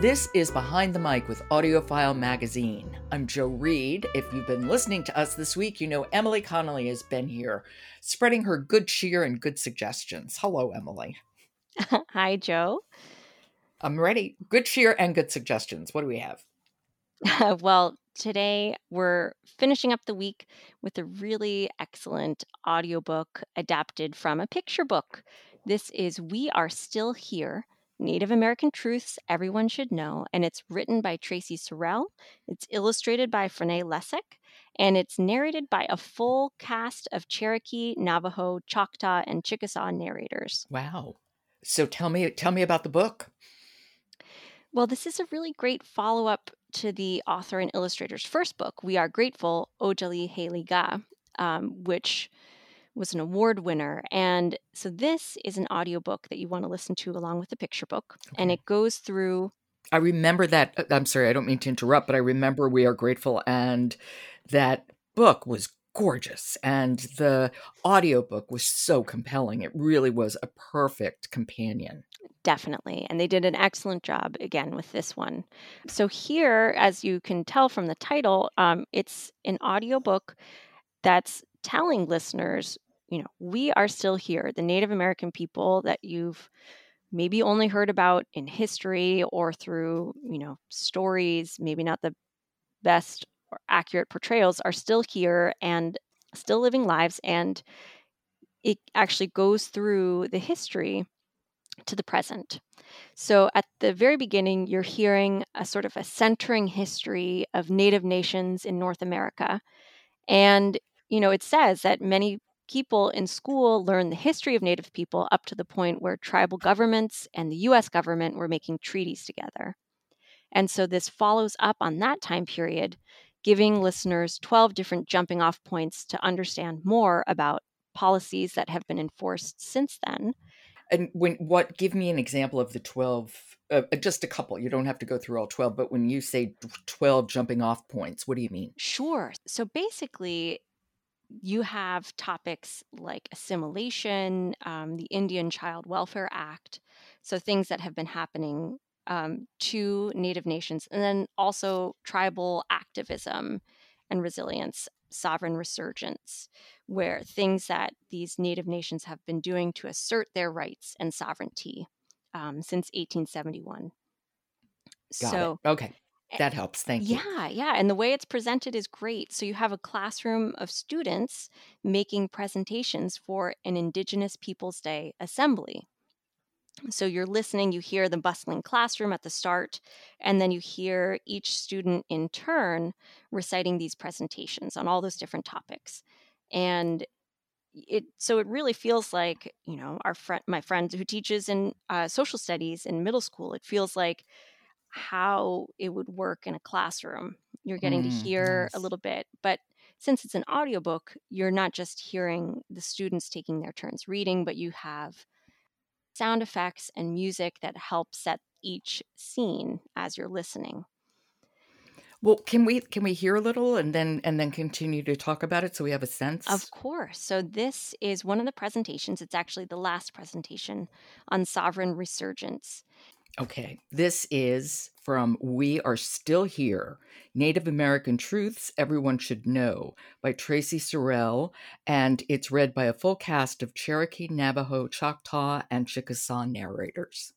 This is Behind the Mic with AudioFile Magazine. I'm Jo Reed. If you've been listening to us this week, you know Emily Connolly has been here, spreading her good cheer and good suggestions. Hello, Emily. Hi, Jo. I'm ready. Good cheer and good suggestions. What do we have? well, today we're finishing up the week with a really excellent audiobook adapted from a picture book. This is We Are Still Here Native American Truths Everyone Should Know, and it's written by Traci Sorell. It's illustrated by Frané Lessac, and it's narrated by a full cast of Cherokee, Navajo, Choctaw, and Chickasaw narrators. Wow. So tell me tell me about the book. Well, this is a really great follow-up to the author and illustrator's first book, We Are Grateful, Otsaliheliga, um, which was an award winner. And so this is an audiobook that you want to listen to along with the picture book. Okay. And it goes through. I remember that. Uh, I'm sorry, I don't mean to interrupt, but I remember We Are Grateful. And that book was gorgeous. And the audiobook was so compelling. It really was a perfect companion. Definitely. And they did an excellent job again with this one. So, here, as you can tell from the title, um, it's an audiobook that's telling listeners, you know, we are still here. The Native American people that you've maybe only heard about in history or through, you know, stories, maybe not the best or accurate portrayals, are still here and still living lives. And it actually goes through the history to the present. So at the very beginning, you're hearing a sort of a centering history of Native nations in North America. And you know, it says that many people in school learn the history of Native people up to the point where tribal governments and the US government were making treaties together. And so this follows up on that time period, giving listeners 12 different jumping off points to understand more about policies that have been enforced since then. And when what give me an example of the 12 uh, just a couple. You don't have to go through all 12, but when you say 12 jumping off points, what do you mean? Sure. So basically, you have topics like assimilation, um, the Indian Child Welfare Act, so things that have been happening um, to Native nations, and then also tribal activism and resilience, sovereign resurgence, where things that these Native nations have been doing to assert their rights and sovereignty um, since 1871. Got so, it. okay. That helps. Thank you. Yeah, yeah. And the way it's presented is great. So you have a classroom of students making presentations for an Indigenous Peoples Day assembly. So you're listening, you hear the bustling classroom at the start, and then you hear each student in turn reciting these presentations on all those different topics. And it so it really feels like you know our friend my friend who teaches in uh, social studies in middle school it feels like how it would work in a classroom. You're getting mm, to hear nice. a little bit, but since it's an audiobook, you're not just hearing the students taking their turns reading, but you have sound effects and music that help set each scene as you're listening. Well, can we can we hear a little and then and then continue to talk about it so we have a sense? Of course. So this is one of the presentations. It's actually the last presentation on sovereign resurgence. Okay. This is from We Are Still Here Native American Truths Everyone Should Know by Traci Sorell, and it's read by a full cast of Cherokee, Navajo, Choctaw, and Chickasaw narrators.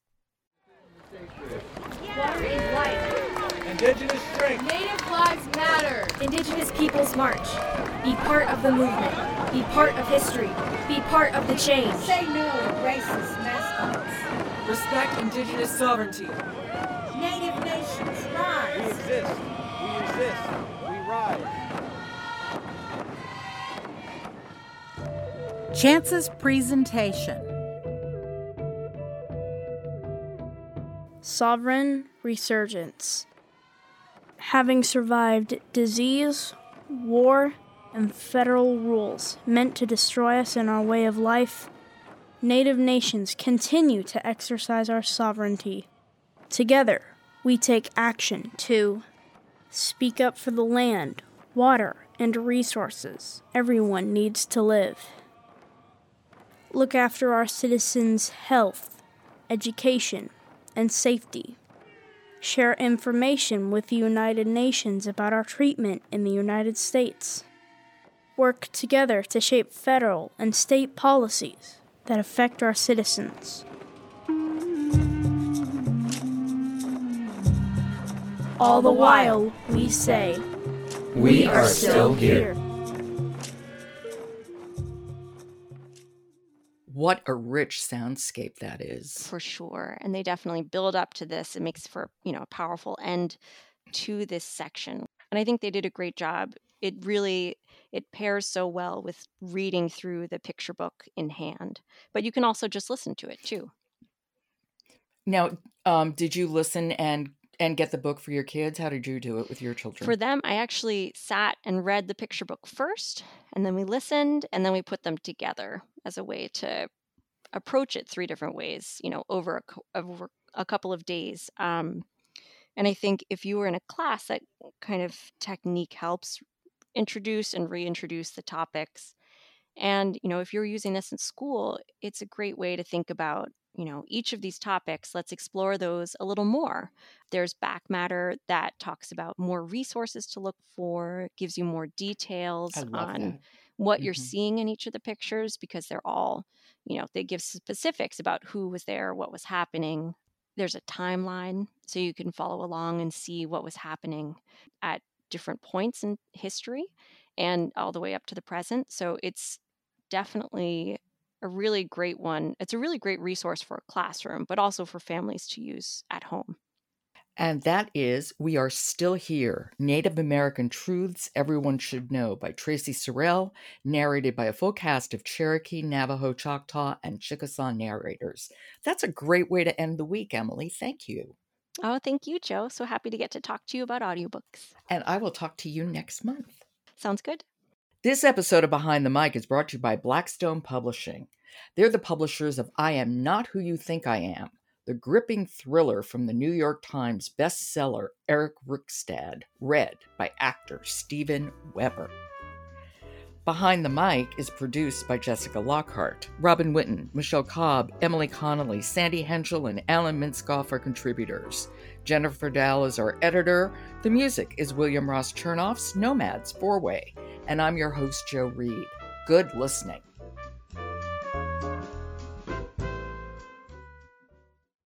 Water is life. Indigenous strength. Native lives matter. Indigenous Peoples March. Be part of the movement. Be part of history. Be part of the change. Say no to racist mascots. Respect Indigenous sovereignty. Native nations, rise. We exist. We resist. We rise. Chance's presentation. Sovereign Resurgence. Having survived disease, war, and federal rules meant to destroy us in our way of life, Native nations continue to exercise our sovereignty. Together, we take action to speak up for the land, water, and resources everyone needs to live. Look after our citizens' health, education, and safety. Share information with the United Nations about our treatment in the United States. Work together to shape federal and state policies that affect our citizens. All the while, we say, We are still here. What a rich soundscape that is. for sure and they definitely build up to this it makes for you know a powerful end to this section and i think they did a great job it really it pairs so well with reading through the picture book in hand but you can also just listen to it too Now, um, did you listen and and get the book for your kids? How did you do it with your children? for them i actually sat and read the picture book first and then we listened and then we put them together as a way to approach it three different ways you know over a, over a couple of days um, and i think if you were in a class that kind of technique helps introduce and reintroduce the topics and you know if you're using this in school it's a great way to think about you know each of these topics let's explore those a little more there's back matter that talks about more resources to look for gives you more details on that. what you're Mhm. seeing in each of the pictures because they're all you know they give specifics about who was there what was happening there's a timeline so you can follow along and see what was happening at different points in history and all the way up to the present so it's definitely a really great one it's a really great resource for a classroom but also for families to use at home And that is We Are Still Here Native American Truths Everyone Should Know by Traci Sorell, narrated by a full cast of Cherokee, Navajo, Choctaw, and Chickasaw narrators. That's a great way to end the week, Emily. Thank you. Oh thank you jo so happy to get to talk to you about audiobooks And I will talk to you next month. sounds good This episode of Behind the Mic is brought to you by Blackstone Publishing. They're the publishers of I Am Not Who You Think I Am, the gripping thriller from the New York Times bestseller Eric Rickstad, read by actor Steven Weber. Behind the Mic is produced by Jessica Lockhart. Robin Whitten, Michelle Cobb, Emily Connolly, Sandy Henschel, and Alan Minskoff are contributors. Jennifer Dahl is our editor. The music is William Ross Chernoff's Nomads Four Way. And I'm your host, Jo Reed. Good listening.